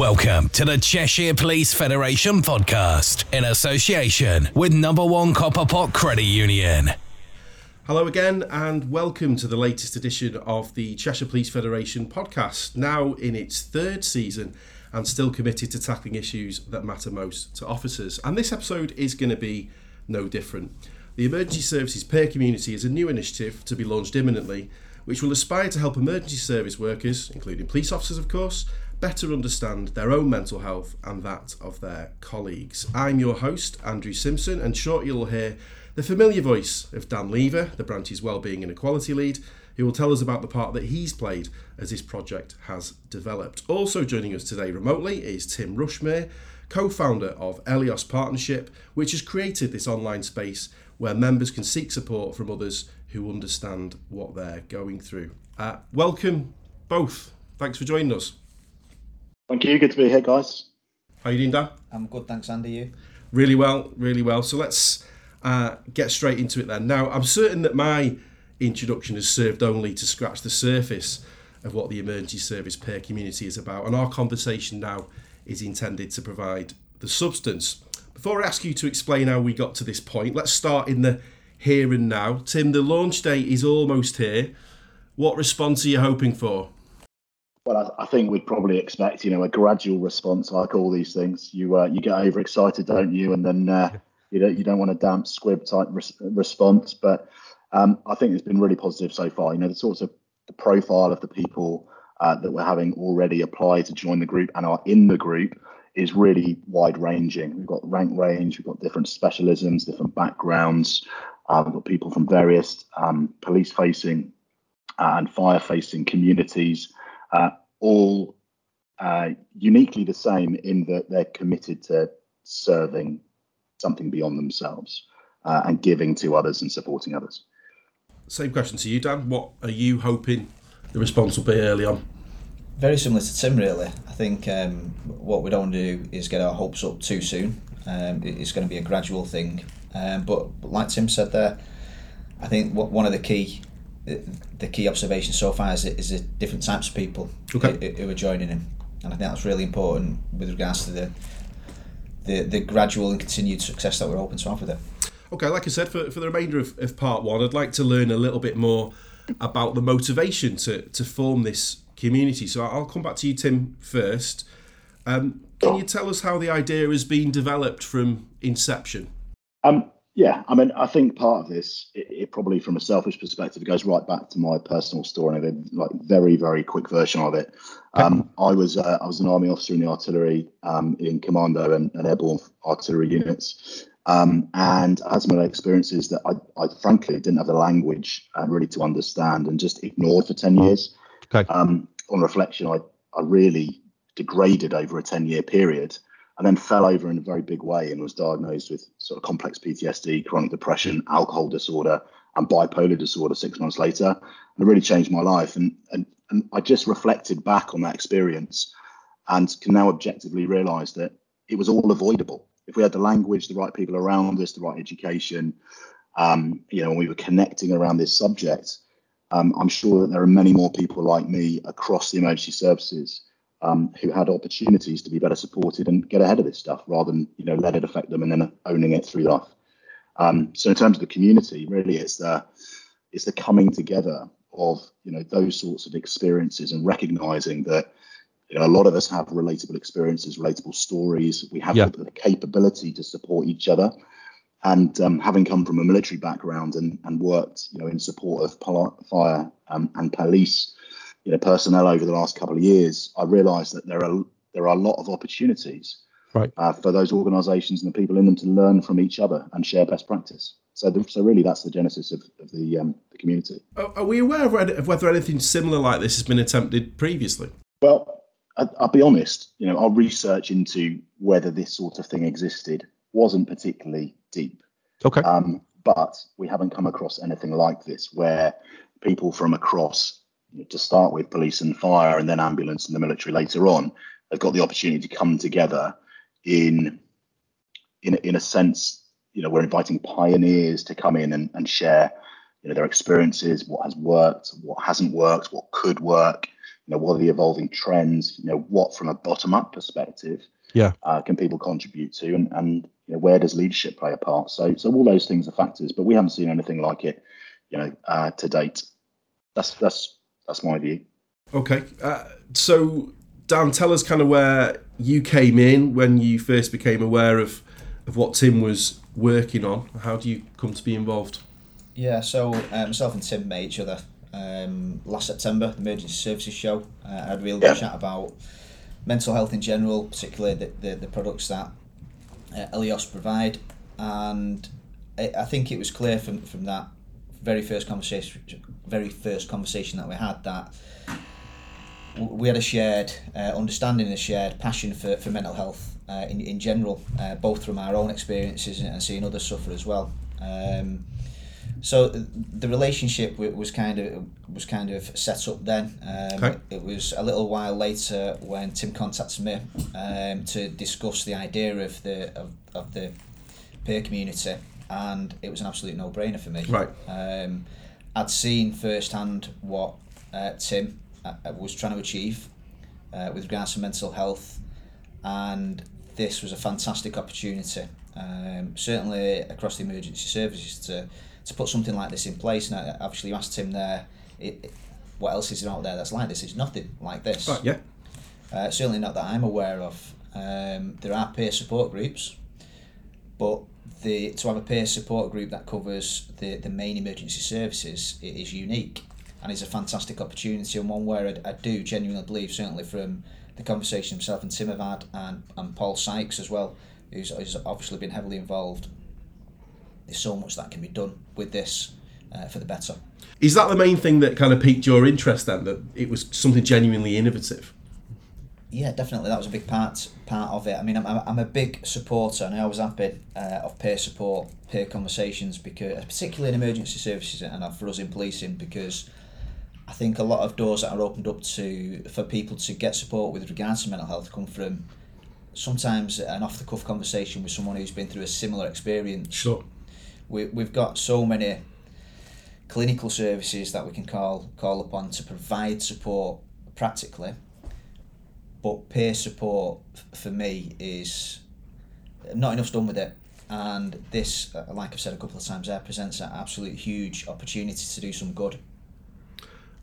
Welcome to the Cheshire Police Federation podcast in association with Number One Copper Pot Credit Union. Hello again, and welcome to the latest edition of the Cheshire Police Federation podcast, now in its third season and still committed to tackling issues that matter most to officers. And this episode is going to be no different. The Emergency Services Peer Community is a new initiative to be launched imminently, which will aspire to help emergency service workers, including police officers, of course, better understand their own mental health and that of their colleagues. I'm your host, Andrew Simpson, and shortly you'll hear the familiar voice of Dan Lever, the branch's Wellbeing and Equality Lead, who will tell us about the part that he's played as this project has developed. Also joining us today remotely is Tim Rushmere, co founder of Elios Partnership, which has created this online space where members can seek support from others who understand what they're going through. Uh, welcome both. Thanks for joining us. Thank you. Good to be here, guys. How are you doing, Dan? I'm good, thanks, Andy. You? Really well, really well. So let's uh, get straight into it then. Now, I'm certain that my introduction has served only to scratch the surface of what the emergency service peer community is about, and our conversation now is intended to provide the substance. Before I ask you to explain how we got to this point, let's start in the here and now. Tim, the launch date is almost here. What response are you hoping for? Well, I, I, think we'd probably expect, you know, a gradual response like all these things. You uh, you get overexcited, don't you? And then uh, you don't you don't want a damp squib type res- response. But um, I think it's been really positive so far. You know, the sorts of the profile of the people uh, that we're having already apply to join the group and are in the group is really wide ranging. We've got rank range, we've got different specialisms, different backgrounds. Uh, we've got people from various um, police facing and fire facing communities uh, all uh, uniquely the same in that they're committed to serving something beyond themselves uh, and giving to others and supporting others. Same question to you, Dan. What are you hoping the response will be early on? Very similar to Tim, really. I think um, what we don't do is get our hopes up too soon. Um, it's going to be a gradual thing. Um, but, but like Tim said there, I think one of the key the key observation so far is, is the different types of people okay. who, who, are joining him, and I think that's really important with regards to the the, the gradual and continued success that we're hoping to have with it. Okay, like I said, for, for the remainder of, of part one, I'd like to learn a little bit more about the motivation to, to form this community. So I'll come back to you, Tim, first. Um, can you tell us how the idea has been developed from inception? Um, yeah, I mean, I think part of this, it, it, probably from a selfish perspective, it goes right back to my personal story, and a like very, very quick version of it. Um, I was uh, I was an army officer in the artillery um, in commando and, and, airborne artillery units, um, and I had some experiences that I, I, frankly didn't have the language uh, really to understand, and just ignored for ten years. Okay. Um, on reflection, I I really degraded over a ten year period and then fell over in a very big way and was diagnosed with sort of complex PTSD, chronic depression, alcohol disorder, and bipolar disorder six months later. And it really changed my life. And, and, and I just reflected back on that experience and can now objectively realize that it was all avoidable. If we had the language, the right people around us, the right education, um, you know, and we were connecting around this subject, um, I'm sure that there are many more people like me across the emergency services um, who had opportunities to be better supported and get ahead of this stuff rather than you know let it affect them and then owning it through life. Um, so in terms of the community, really it's the it's the coming together of you know those sorts of experiences and recognizing that you know a lot of us have relatable experiences, relatable stories. We have yeah. the capability to support each other. And um, having come from a military background and, and worked, you know, in support of fire um, and police you know personnel over the last couple of years, I realised that there are there are a lot of opportunities right. uh, for those organisations and the people in them to learn from each other and share best practice. So, the, so really, that's the genesis of, of the, um, the community. Are we aware of whether anything similar like this has been attempted previously? Well, I, will be honest. You know, our research into whether this sort of thing existed wasn't particularly deep. Okay. Um, but we haven't come across anything like this where people from across to start with police and fire and then ambulance and the military later on have got the opportunity to come together in in, in a sense you know we're inviting pioneers to come in and, and share you know their experiences what has worked what hasn't worked what could work You know, what are the evolving trends? You know, what from a bottom up perspective, yeah, uh, can people contribute to, and and you know, where does leadership play a part? So so all those things are factors, but we haven't seen anything like it, you know, uh, to date. That's that's that's my view. Okay, uh, so Dan, tell us kind of where you came in when you first became aware of of what Tim was working on. How do you come to be involved? Yeah, so uh, myself and Tim met each other um, last September, the Emergency Services Show. Uh, I had a real good yeah. chat about mental health in general, particularly the, the, the products that uh, Elios provide. And I, I think it was clear from, from that very first conversation, very first conversation that we had that we had a shared uh, understanding a shared passion for, for mental health uh, in, in general, uh, both from our own experiences and seeing others suffer as well. Um, so the relationship was kind of was kind of set up then. Um, okay. It was a little while later when Tim contacted me um, to discuss the idea of the of, of the peer community, and it was an absolute no brainer for me. Right. Um, I'd seen firsthand what uh, Tim uh, was trying to achieve uh, with regards to mental health, and this was a fantastic opportunity. Um, certainly across the emergency services to to put something like this in place. Now, obviously, you asked him there, it, it, what else is there out there that's like this? It's nothing like this. Right, yeah. Uh, certainly not that I'm aware of. Um, there are peer support groups, but the to have a peer support group that covers the, the main emergency services it is unique and is a fantastic opportunity and one where I, I do genuinely believe, certainly from the conversation himself and Tim have had and, and Paul Sykes as well, who's, who's obviously been heavily involved there's so much that can be done with this uh, for the better. Is that the main thing that kind of piqued your interest then? That it was something genuinely innovative? Yeah, definitely. That was a big part part of it. I mean, I'm, I'm a big supporter, and I always have been uh, of peer support, peer conversations, because particularly in emergency services and for us in policing, because I think a lot of doors that are opened up to for people to get support with regards to mental health come from sometimes an off the cuff conversation with someone who's been through a similar experience. Sure we, we've got so many clinical services that we can call call upon to provide support practically but peer support for me is not enough's done with it and this uh, like I've said a couple of times there presents an absolute huge opportunity to do some good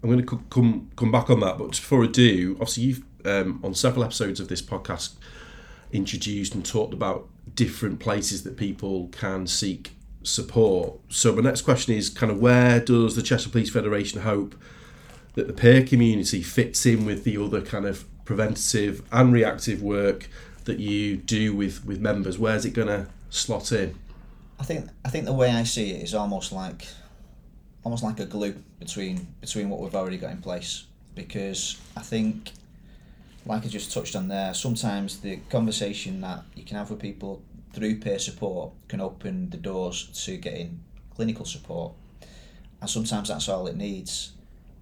I'm going to come come back on that but before I do obviously you've um, on several episodes of this podcast introduced and talked about different places that people can seek support. So my next question is kind of where does the Cheshire Police Federation hope that the peer community fits in with the other kind of preventative and reactive work that you do with with members? Where's it going to slot in? I think I think the way I see it is almost like almost like a glue between between what we've already got in place because I think like I just touched on there sometimes the conversation that you can have with people through peer support can open the doors to getting clinical support. And sometimes that's all it needs.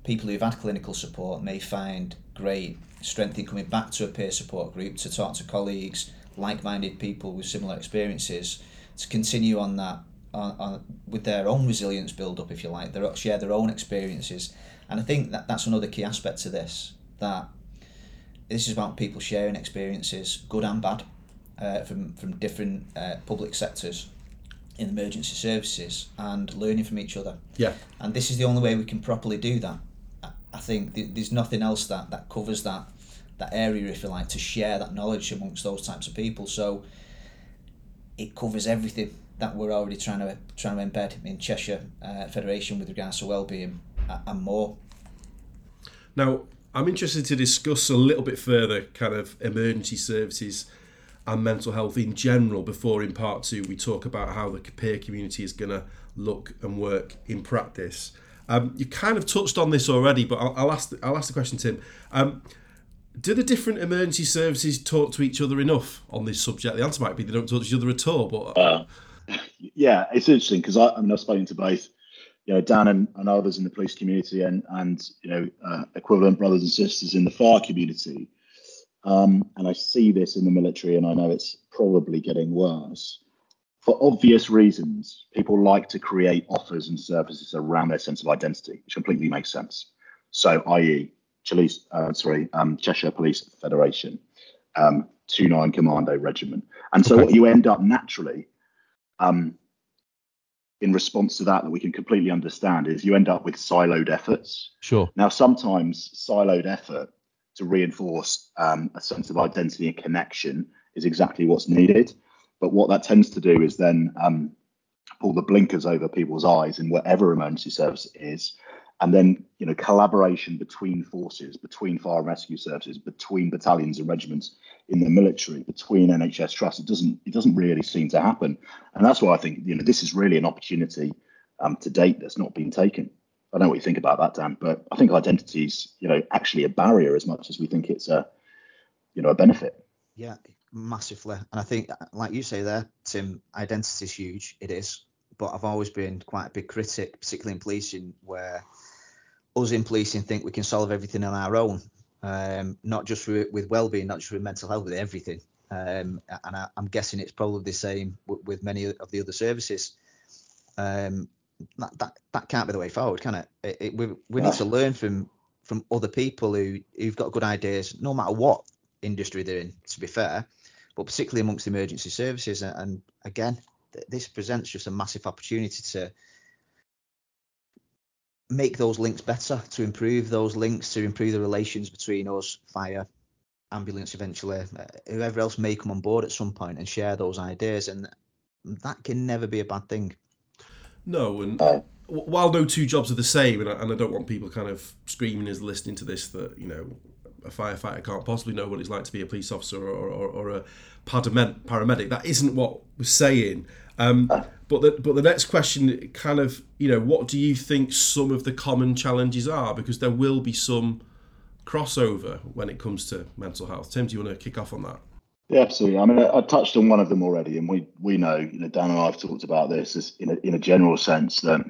People who've had clinical support may find great strength in coming back to a peer support group to talk to colleagues, like minded people with similar experiences, to continue on that on, on, with their own resilience build up, if you like, their, share their own experiences. And I think that that's another key aspect to this that this is about people sharing experiences, good and bad uh, from from different uh, public sectors in emergency services and learning from each other. Yeah. And this is the only way we can properly do that. Think there's nothing else that, that covers that that area, if you like, to share that knowledge amongst those types of people. So it covers everything that we're already trying to trying to embed in Cheshire uh, Federation with regards to well-being and more. Now, I'm interested to discuss a little bit further, kind of emergency services and mental health in general before in part two we talk about how the peer community is going to look and work in practice. Um, you kind of touched on this already, but I'll, I'll ask I'll ask the question, Tim. Um, do the different emergency services talk to each other enough on this subject? The answer might be they don't talk to each other at all. But uh, yeah, it's interesting because I, I mean I've spoken to both, you know, Dan and, and others in the police community and and you know uh, equivalent brothers and sisters in the fire community, um, and I see this in the military, and I know it's probably getting worse. For obvious reasons, people like to create offers and services around their sense of identity, which completely makes sense. So, i.e., Chelsea, uh, sorry, um, Cheshire Police Federation, um, 2-9 Commando Regiment. And so Okay. what you end up naturally, um, in response to that, that we can completely understand, is you end up with siloed efforts. Sure. Now, sometimes siloed effort to reinforce um, a sense of identity and connection is exactly what's needed. But what that tends to do is then um, pull the blinkers over people's eyes in whatever emergency service it is. And then, you know, collaboration between forces, between fire and rescue services, between battalions and regiments in the military, between NHS trusts, it doesn't it doesn't really seem to happen. And that's why I think, you know, this is really an opportunity um, to date that's not been taken. I don't know what you think about that, Dan, but I think identity's, you know, actually a barrier as much as we think it's a, you know, a benefit. Yeah, massively. And I think, like you say there, Tim, identity is huge. It is. But I've always been quite a big critic, particularly in policing, where us in policing think we can solve everything on our own, um, not just with, with well-being, not just with mental health, with everything. Um, and I, I'm guessing it's probably the same with, with many of the other services. Um, that, that that can't be the way forward, can it? it, it we we need to learn from from other people who who've got good ideas, no matter what industry they're in. To be fair, but particularly amongst emergency services, and, and again, th- this presents just a massive opportunity to make those links better, to improve those links, to improve the relations between us, fire, ambulance, eventually, uh, whoever else may come on board at some point and share those ideas, and that can never be a bad thing. No, and Uh, while no two jobs are the same, and I, and I don't want people kind of screaming as listening to this that you know a firefighter can't possibly know what it's like to be a police officer or, or, or a paramedic. That isn't what we're saying. Um, but the but the next question, kind of, you know, what do you think some of the common challenges are? Because there will be some crossover when it comes to mental health. Tim, do you want to kick off on that? Yeah, absolutely. I mean, I, I touched on one of them already, and we we know, you know, Dan and I have talked about this as in a, in a general sense that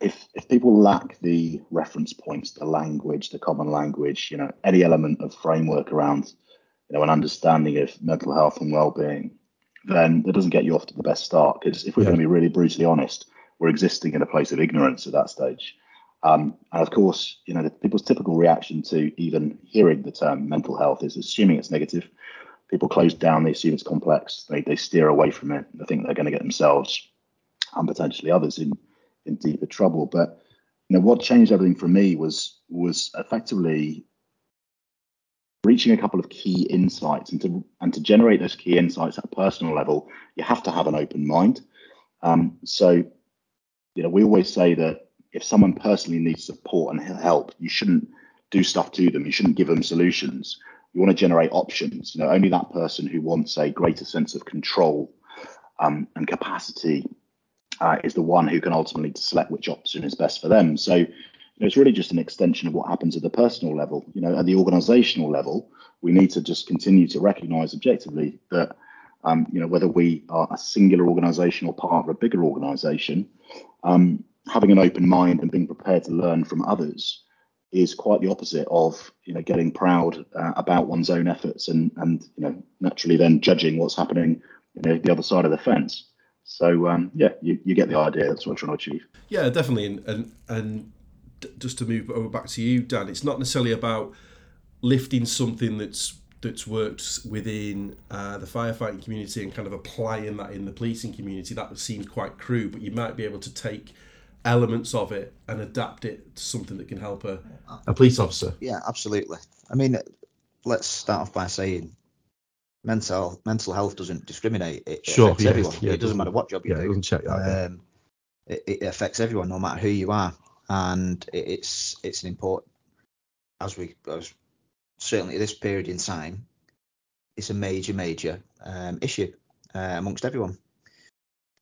if if people lack the reference points, the language, the common language, you know, any element of framework around, you know, an understanding of mental health and well-being, then that doesn't get you off to the best start. Because if we're going to be really brutally honest, we're existing in a place of ignorance at that stage. Um, and of course, you know, the, people's typical reaction to even hearing the term mental health is assuming it's negative. People close down, they assume it's complex, they, they steer away from it. They think they're going to get themselves and potentially others in, in deeper trouble. But you know, what changed everything for me was was effectively reaching a couple of key insights and to and to generate those key insights at a personal level, you have to have an open mind. Um, so, you know, we always say that if someone personally needs support and help, you shouldn't do stuff to them. You shouldn't give them solutions. You want to generate options. You know, only that person who wants a greater sense of control um, and capacity uh, is the one who can ultimately select which option is best for them. So it's really just an extension of what happens at the personal level. You know, at the organisational level, we need to just continue to recognise objectively that um, you know whether we are a singular organisation or part of a bigger organisation, um, having an open mind and being prepared to learn from others is quite the opposite of you know getting proud uh, about one's own efforts and and you know naturally then judging what's happening you know the other side of the fence. So um, yeah, you, you get the idea. That's what we're trying to achieve. Yeah, definitely. And and, and just to move over back to you, Dan, it's not necessarily about lifting something that's that's worked within uh, the firefighting community and kind of applying that in the policing community. That seems quite crude, but you might be able to take elements of it and adapt it to something that can help a, a police officer. Yeah, absolutely. I mean, let's start off by saying mental mental health doesn't discriminate. It Sure, affects yeah, everyone. yeah, it it doesn't matter what job you Yeah, it do. doesn't check that. Um, it, it affects everyone, no matter who you are, and it, it's it's an important as we as certainly at this period in time, it's a major major um, issue uh, amongst everyone.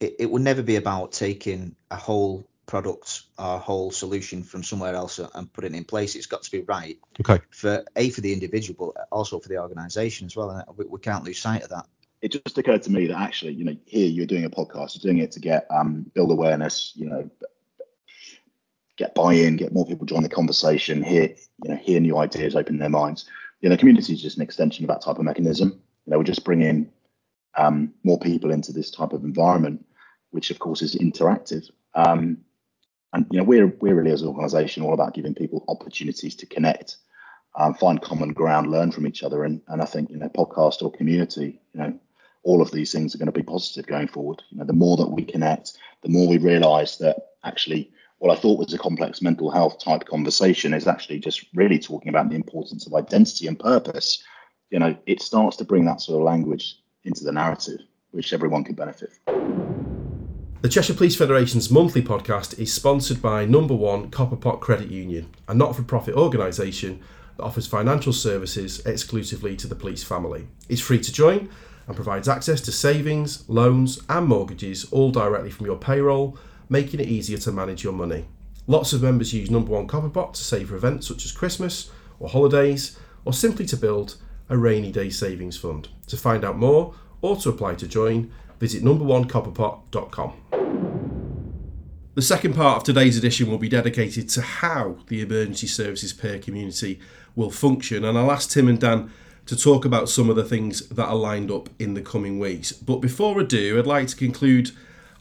It, it will never be about taking a whole product our whole solution from somewhere else and put it in place. It's got to be right Okay. for a for the individual, but also for the organisation as well. And we, we can't lose sight of that. It just occurred to me that actually, you know, here you're doing a podcast, you're doing it to get um, build awareness, you know, get buy-in, get more people join the conversation, hear, you know, hear new ideas, open their minds. You know, community is just an extension of that type of mechanism. You know, we're just bring in um, more people into this type of environment, which of course is interactive. Um, and you know, we're we're really as an organisation all about giving people opportunities to connect um, find common ground, learn from each other, and and I think you know podcast or community, you know, all of these things are going to be positive going forward. You know, the more that we connect, the more we realise that actually what I thought was a complex mental health type conversation is actually just really talking about the importance of identity and purpose. You know, it starts to bring that sort of language into the narrative, which everyone can benefit from. The Cheshire Police Federation's monthly podcast is sponsored by Number One Copperpot Credit Union, a not for profit organisation that offers financial services exclusively to the police family. It's free to join and provides access to savings, loans, and mortgages all directly from your payroll making it easier to manage your money. Lots of members use Number One Copperpot to save for events such as Christmas or holidays, or simply to build a rainy day savings fund. To find out more or to apply to join, visit numberonecopperpot.com. The second part of today's edition will be dedicated to how the emergency services peer community will function, and I'll ask Tim and Dan to talk about some of the things that are lined up in the coming weeks. But before I do, I'd like to conclude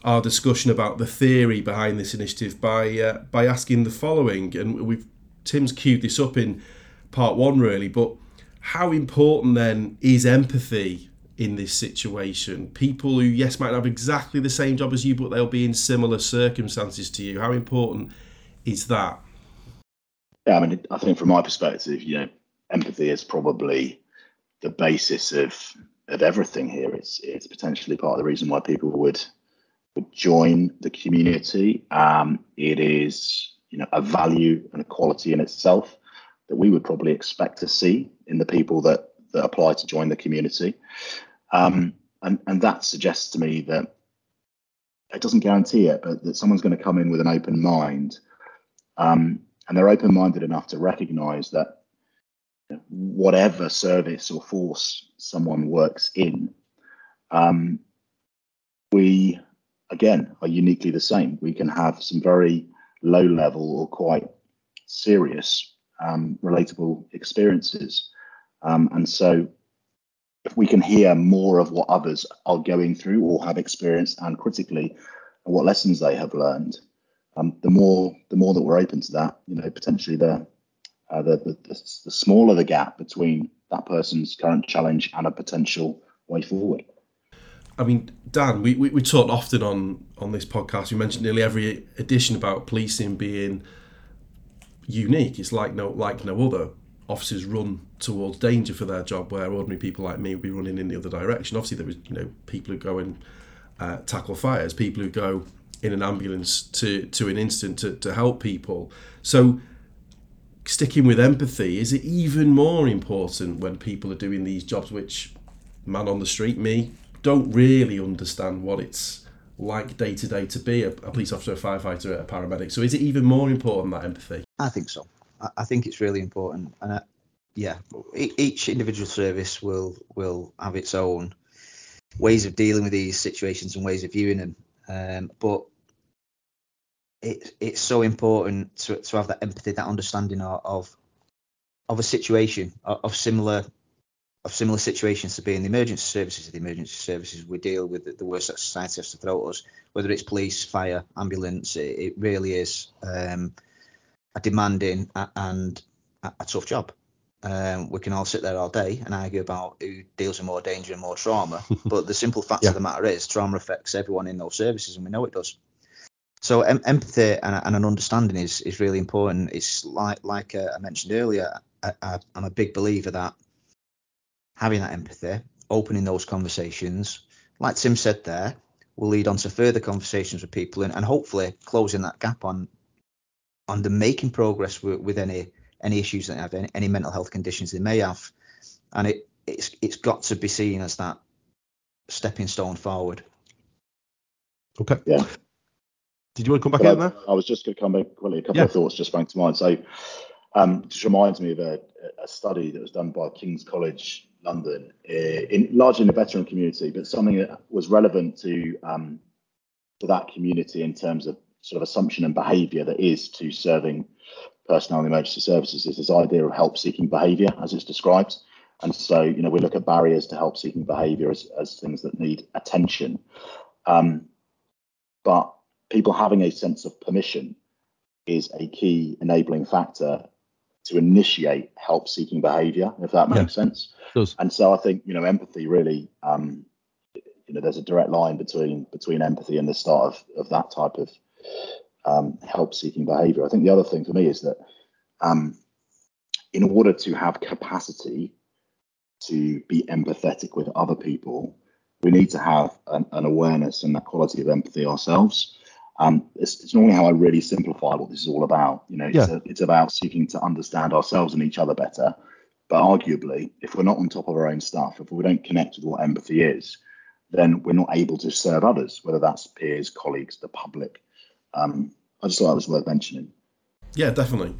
our discussion about the theory behind this initiative by uh, by asking the following, and we've Tim's cued this up in part one really, but how important then is empathy in this situation? People who yes might have exactly the same job as you, but they'll be in similar circumstances to you. How important is that? Yeah, I mean, I think from my perspective, you know, empathy is probably the basis of of everything here. It's it's potentially part of the reason why people would join the community. Um, it is you know a value and a quality in itself that we would probably expect to see in the people that that apply to join the community. Um, and, and that suggests to me that it doesn't guarantee it, but that someone's going to come in with an open mind. Um, and they're open minded enough to recognize that whatever service or force someone works in, um, we again are uniquely the same. We can have some very low level or quite serious um, relatable experiences. Um, and so we can hear more of what others are going through or have experienced and critically what lessons they have learned, um, the more the more that we're open to that, you know, potentially the, uh, the, the, the the smaller the gap between that person's current challenge and a potential way forward. I mean, Dan, we, we, we talked often on, on this podcast. We mentioned nearly every edition about policing being unique. It's like no like no other. Officers run towards danger for their job, where ordinary people like me would be running in the other direction. Obviously, there was you know people who go and uh, tackle fires, people who go in an ambulance to to an instant to, to help people. So sticking with empathy is it even more important when people are doing these jobs which man on the street me don't really understand what it's like day to day to be a, a, police officer, a firefighter, a paramedic. So is it even more important that empathy? I think so. I, I think it's really important, and uh, yeah, each individual service will will have its own ways of dealing with these situations and ways of viewing them. Um, but it, it's so important to, to have that empathy, that understanding of of, a situation of, of similar of similar situations to be in the emergency services. The emergency services we deal with the, the worst that society has to throw at us, whether it's police, fire, ambulance. It, it really is um, a demanding and a, a tough job. Um, we can all sit there all day and argue about who deals with more danger and more trauma, but the simple fact yeah. of the matter is trauma affects everyone in those services, and we know it does. So em- empathy and, and, an understanding is is really important. It's like like uh, I mentioned earlier. I, am a big believer that having that empathy, opening those conversations, like Tim said there, will lead on to further conversations with people and, and hopefully closing that gap on on the making progress with, with any any issues that they have, any, any mental health conditions they may have. And it it's it's got to be seen as that stepping stone forward. Okay. Yeah. Did you want to come back in there? I was just going to come back quickly. A couple yeah. of thoughts just sprang to mind. So, um, just reminds me of a, a, study that was done by King's College London, uh, in largely in the veteran community, but something that was relevant to um, to that community in terms of sort of assumption and behaviour that is to serving personnel in emergency services is this idea of help seeking behaviour as it's described. And so, you know, we look at barriers to help seeking behaviour as, as things that need attention. Um, but people having a sense of permission is a key enabling factor to initiate help seeking behavior, if that makes yeah, sense. And so I think, you know, empathy really, um, you know, there's a direct line between between empathy and the start of, of that type of um, help seeking behavior. I think the other thing for me is that um, in order to have capacity to be empathetic with other people, we need to have an, an awareness and that quality of empathy ourselves. Um, it's, it's, normally how I really simplify what this is all about. You know, it's, yeah. a, it's about seeking to understand ourselves and each other better. But arguably, if we're not on top of our own stuff, if we don't connect with what empathy is, then we're not able to serve others, whether that's peers, colleagues, the public. Um, I just thought it was worth mentioning. Yeah, definitely.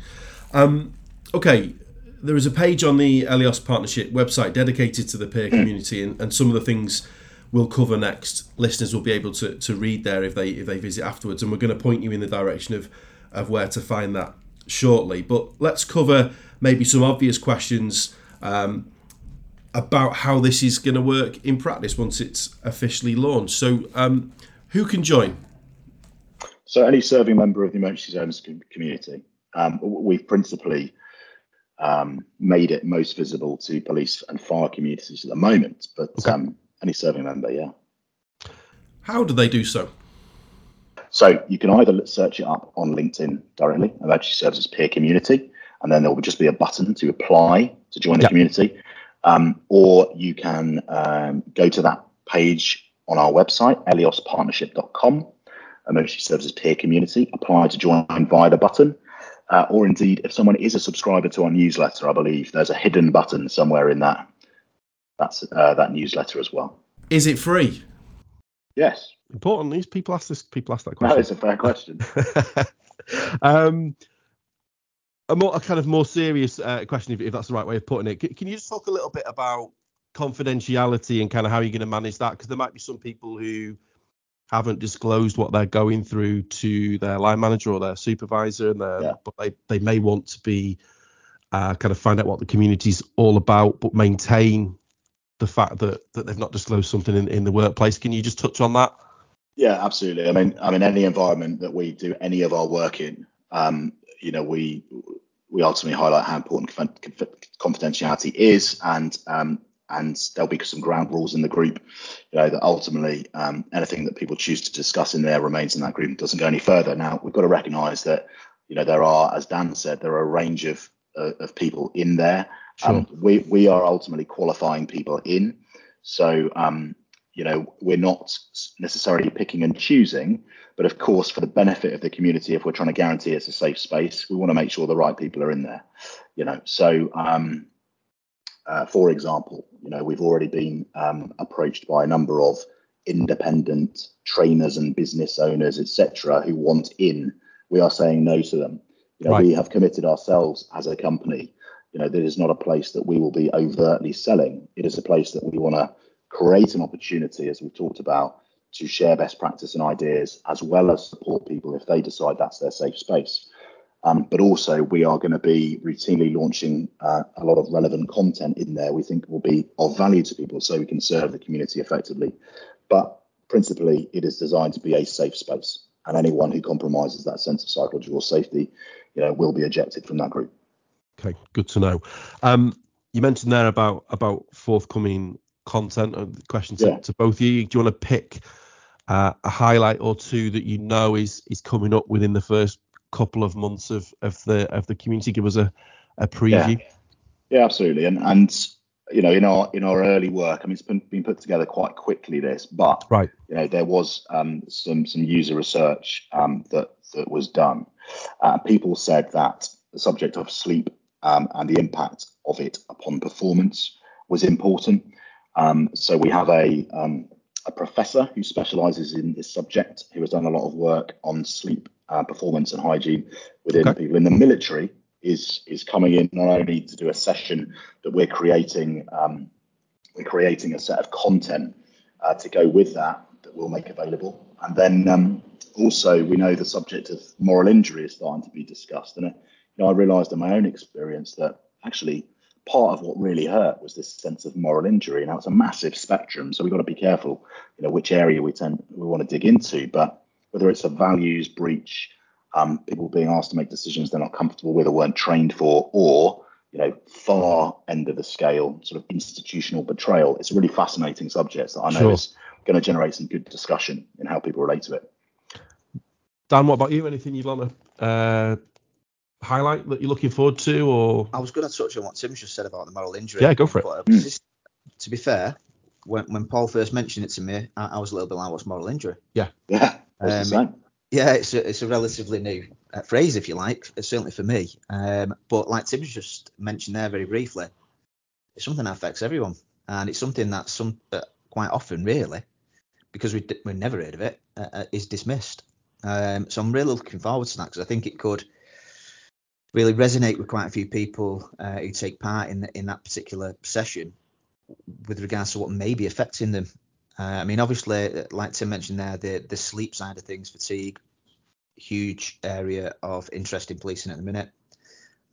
Um, okay, there is a page on the Elios Partnership website dedicated to the peer community, and, and some of the things we'll cover next. Listeners will be able to, to read there if they if they visit afterwards, and we're going to point you in the direction of of where to find that shortly. But let's cover maybe some obvious questions um, about how this is going to work in practice once it's officially launched. So, um, who can join? So, any serving member of the emergency service community. Um, we've principally um, made it most visible to police and fire communities at the moment, but okay. um, any serving member, yeah. How do they do so? So you can either search it up on LinkedIn directly, emergency services peer community, and then there will just be a button to apply to join the yep. community, um, or you can um, go to that page on our website, eliospartnership.com, emergency services peer community, apply to join via the button uh, or indeed if someone is a subscriber to our newsletter, I believe there's a hidden button somewhere in that that's uh, that newsletter as well. Is it free? Yes. Importantly, people ask this. People ask that question. That is a fair question. um, a more a kind of more serious uh, question, if, if, that's the right way of putting it. Can, can you just talk a little bit about confidentiality and kind of how you're going to manage that? Because there might be some people who haven't disclosed what they're going through to their line manager or their supervisor, and yeah. but they, they may want to be uh, kind of find out what the community's all about, but maintain the fact that that they've not disclosed something in, in the workplace. Can you just touch on that? Yeah, absolutely. I mean, I mean, any environment that we do any of our work in, um, you know, we we ultimately highlight how important confidentiality is, and um, and there'll be some ground rules in the group, you know, that ultimately um, anything that people choose to discuss in there remains in that group and doesn't go any further. Now we've got to recognise that, you know, there are, as Dan said, there are a range of uh, of people in there. Sure. Um, we we are ultimately qualifying people in, so um, you know we're not necessarily picking and choosing, but of course for the benefit of the community, if we're trying to guarantee it's a safe space, we want to make sure the right people are in there, you know. So um, uh, for example, you know, we've already been um, approached by a number of independent trainers and business owners, etc., who want in. We are saying no to them. You know, right. we have committed ourselves as a company. You know, this is not a place that we will be overtly selling. It is a place that we want to create an opportunity, as we've talked about, to share best practice and ideas, as well as support people if they decide that's their safe space. Um, but also, we are going to be routinely launching uh, a lot of relevant content in there we think will be of value to people so we can serve the community effectively. But principally, it is designed to be a safe space. And anyone who compromises that sense of psychological safety, you know, will be ejected from that group. Okay, good to know. Um, you mentioned there about about forthcoming content. Uh, question to, yeah. to both of you. Do you want to pick uh, a highlight or two that you know is is coming up within the first couple of months of, of the of the community? Give us a, a preview. Yeah. yeah, absolutely. And and you know, in our in our early work, I mean, it's been, been put together quite quickly. This, but right, you know, there was um, some some user research um, that that was done. Uh, people said that the subject of sleep um, and the impact of it upon performance was important. Um, so we have a um, a professor who specialises in this subject who has done a lot of work on sleep uh, performance and hygiene within okay. people in the military is is coming in not only to do a session that we're creating um, we're creating a set of content uh, to go with that that we'll make available and then um, also we know the subject of moral injury is starting to be discussed and uh, you know I realized in my own experience that actually part of what really hurt was this sense of moral injury now it's a massive spectrum so we've got to be careful you know which area we tend we want to dig into but whether it's a values breach, um, people being asked to make decisions they're not comfortable with or weren't trained for, or you know, far end of the scale, sort of institutional betrayal. It's a really fascinating subject that I know sure. is going to generate some good discussion in how people relate to it. Dan, what about you? Anything you'd want to uh, highlight that you're looking forward to, or I was going to touch on what Tim's just said about the moral injury. Yeah, go for it. But, mm. to be fair, when, when Paul first mentioned it to me, I, I was a little bit like, "What's moral injury?" Yeah, yeah, um, yeah. It's a, it's a relatively new uh, phrase, if you like, uh, certainly for me. Um, but like Tim just mentioned there very briefly, it's something that affects everyone, and it's something that some uh, quite often, really, because we we've never heard of it, uh, uh, is dismissed. Um, so I'm really looking forward to that because I think it could really resonate with quite a few people uh, who take part in in that particular session with regards to what may be affecting them. Uh, I mean, obviously, like Tim mentioned there, the the sleep side of things, fatigue, huge area of interest in policing at the minute,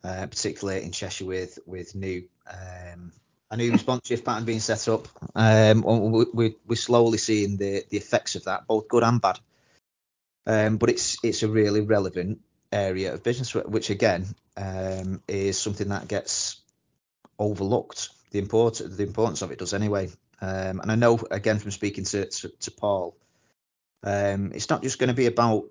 uh, particularly in Cheshire with with new um, a new response shift pattern being set up. Um, we, we're slowly seeing the the effects of that, both good and bad. Um, but it's it's a really relevant area of business, which again um, is something that gets overlooked. The import the importance of it does anyway. Um, and I know again from speaking to to, to Paul, um, it's not just going to be about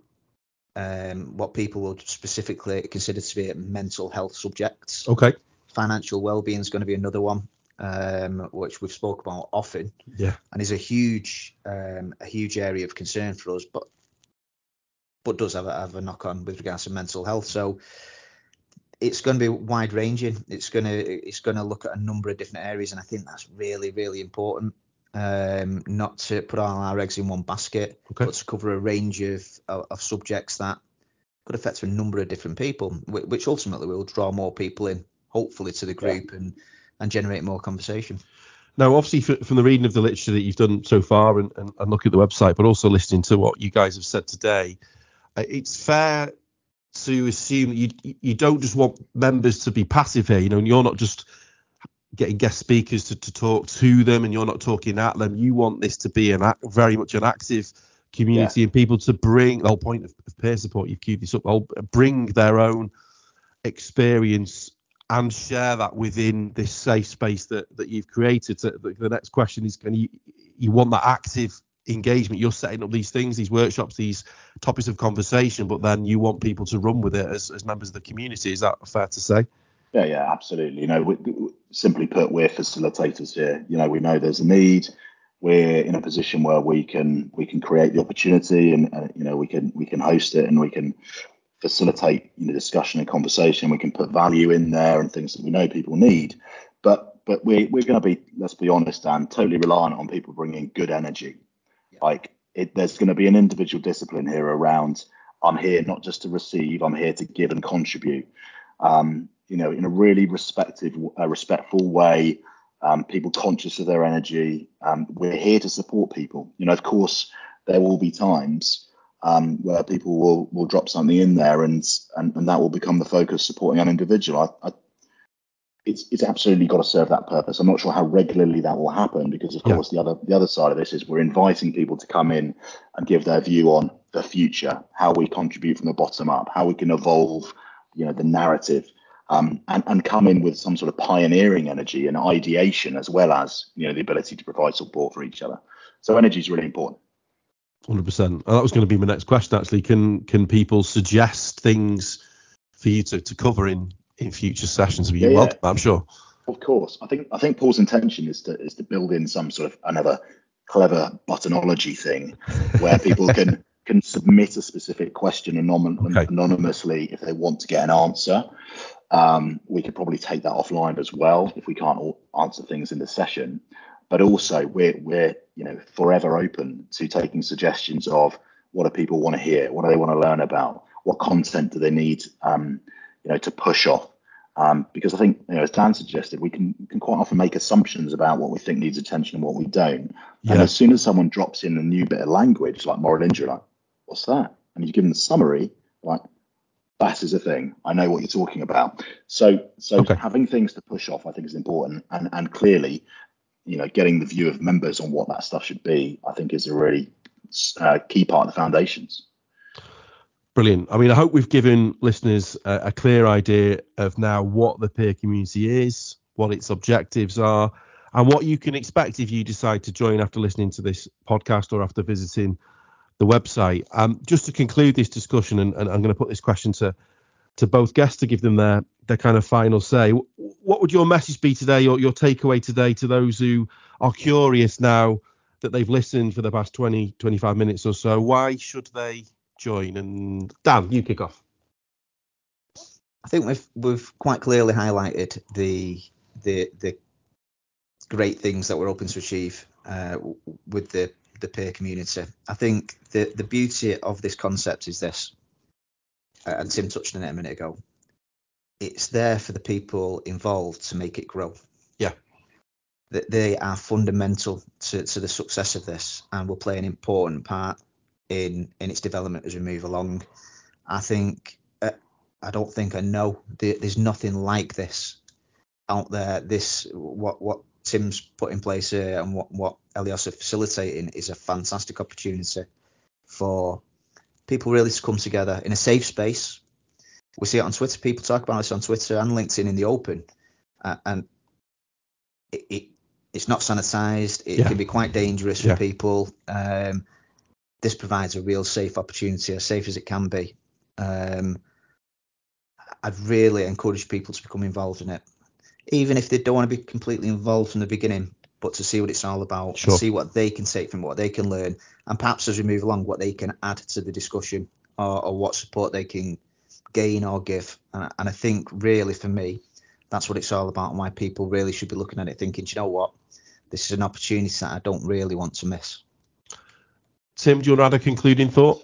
um, what people would specifically consider to be mental health subjects. Okay. Financial well-being is going to be another one, um, which we've spoke about often. Yeah. And is a huge, um, a huge area of concern for us, but but does have a, have a knock-on with regards to mental health. So it's going to be wide-ranging. It's going to it's going to look at a number of different areas, and I think that's really really important um, not to put all our eggs in one basket, okay. but to cover a range of, of, of, subjects that could affect a number of different people, which ultimately will draw more people in, hopefully, to the group yeah. and, and generate more conversation. Now, obviously, from the reading of the literature that you've done so far and, and, and looking at the website, but also listening to what you guys have said today, Uh, it's fair to assume you you don't just want members to be passive here. You know, and you're not just getting guest speakers to, to talk to them and you're not talking at them. You want this to be an very much an active community yeah. and people to bring the whole point of, of peer support. You've cued this up. Bring their own experience and share that within this safe space that, that you've created. So the, the next question is, can you you want that active engagement? You're setting up these things, these workshops, these topics of conversation, but then you want people to run with it as, as members of the community. Is that fair to say? Yeah, yeah, absolutely. You know, we, simply put, we're facilitators here. You know, we know there's a need. We're in a position where we can we can create the opportunity, and uh, you know, we can we can host it, and we can facilitate you know discussion and conversation. We can put value in there and things that we know people need. But but we we're going to be let's be honest, Dan, totally reliant on people bringing good energy. Yeah. Like it, there's going to be an individual discipline here around. I'm here not just to receive. I'm here to give and contribute. Um, you know, in a really respective, uh, respectful way. Um, people conscious of their energy. Um, we're here to support people. You know, of course, there will be times um, where people will will drop something in there, and and, and that will become the focus, supporting an individual. I, I, it's it's absolutely got to serve that purpose. I'm not sure how regularly that will happen because, of yeah. course, the other the other side of this is we're inviting people to come in and give their view on the future, how we contribute from the bottom up, how we can evolve, you know, the narrative um, and, and come in with some sort of pioneering energy and ideation as well as you know the ability to provide support for each other. So energy is really important. Hundred percent. That was going to be my next question. Actually, can can people suggest things for you to, to cover in in future sessions? Are you yeah, welcome? Yeah. I'm sure. Of course. I think I think Paul's intention is to is to build in some sort of another clever buttonology thing where people can can submit a specific question anon- okay. anonymously if they want to get an answer. Um, we could probably take that offline as well if we can't answer things in the session. But also, we're we're you know forever open to taking suggestions of what do people want to hear, what do they want to learn about, what content do they need, um, you know, to push off. Um, because I think, you know, as Dan suggested, we can, can quite often make assumptions about what we think needs attention and what we don't. Yeah. And as soon as someone drops in a new bit of language like moral injury, like, what's that? And you give them the summary, like, that is a thing. I know what you're talking about. So, so okay. having things to push off, I think, is important. And and clearly, you know, getting the view of members on what that stuff should be, I think, is a really uh, key part of the foundations. Brilliant. I mean, I hope we've given listeners a, a, clear idea of now what the peer community is, what its objectives are, and what you can expect if you decide to join after listening to this podcast or after visiting the website. Um, just to conclude this discussion, and, and I'm going to put this question to to both guests to give them their their kind of final say. What would your message be today, or your takeaway today to those who are curious now that they've listened for the past 20, 25 minutes or so? Why should they join? And Dan, you kick off. I think we've we've quite clearly highlighted the the the great things that we're hoping to achieve uh, with the the peer community. I think the the beauty of this concept is this, uh, and Tim touched on it a minute ago. It's there for the people involved to make it grow. Yeah, that they are fundamental to, to the success of this, and will play an important part in in its development as we move along. I think uh, I don't think I know there's nothing like this out there. This what what Tim's put in place here and what, what Elios are facilitating is a fantastic opportunity for people really to come together in a safe space. We see it on Twitter. People talk about this on Twitter and LinkedIn in the open, uh, and it, it, it's not sanitized. It yeah. can be quite dangerous yeah. for people. Um, this provides a real safe opportunity, as safe as it can be. Um, I'd really encourage people to become involved in it even if they don't want to be completely involved from the beginning, but to see what it's all about sure. and see what they can take from what they can learn, and perhaps as we move along, what they can add to the discussion or, or what support they can gain or give. And, and I think really for me, that's what it's all about, and why people really should be looking at it, thinking, you know what, this is an opportunity that I don't really want to miss. Tim, do you want to add a concluding thought?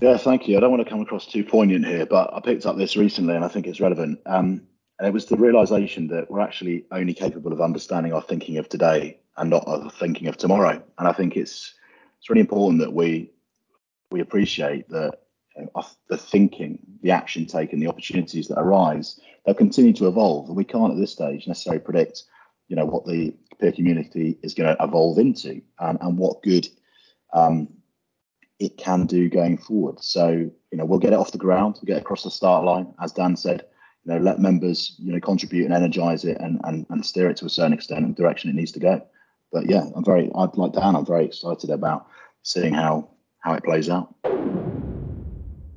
Yeah, thank you. I don't want to come across too poignant here, but I picked up this recently and I think it's relevant. Um, and it was the realization that we're actually only capable of understanding our thinking of today and not our thinking of tomorrow. And I think it's it's really important that we we appreciate that you know, the thinking, the action taken, the opportunities that arise, they'll continue to evolve. And we can't at this stage necessarily predict, you know, what the peer community is going to evolve into and, and what good um, it can do going forward. So, you know, we'll get it off the ground, we'll get across the start line, as Dan said, you know, let members, you know, contribute and energize it and, and, and steer it to a certain extent and direction it needs to go. But yeah, I'm very, I'd like Dan, I'm very excited about seeing how, how it plays out.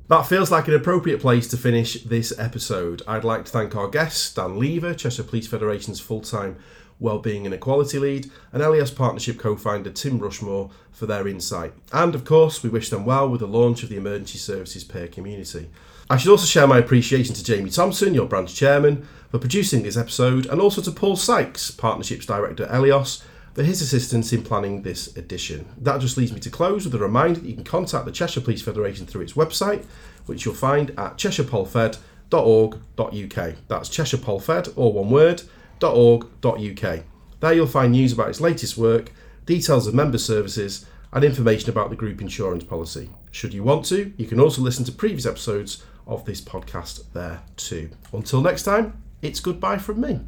That feels like an appropriate place to finish this episode. I'd like to thank our guests, Dan Lever, Cheshire Police Federation's full time Wellbeing and Equality Lead, and Elios Partnership co founder Tim Rushmore for their insight. And of course, we wish them well with the launch of the Emergency Services Peer Community. I should also share my appreciation to Jamie Thompson, your branch chairman, for producing this episode, and also to Paul Sykes, Partnerships Director at Elios, for his assistance in planning this edition. That just leaves me to close with a reminder that you can contact the Cheshire Police Federation through its website, which you'll find at cheshirepolfed.org.uk. That's cheshirepolfed, or one word, .org.uk. There you'll find news about its latest work, details of member services, and information about the group insurance policy. Should you want to, you can also listen to previous episodes of this podcast there too. Until next time, it's goodbye from me.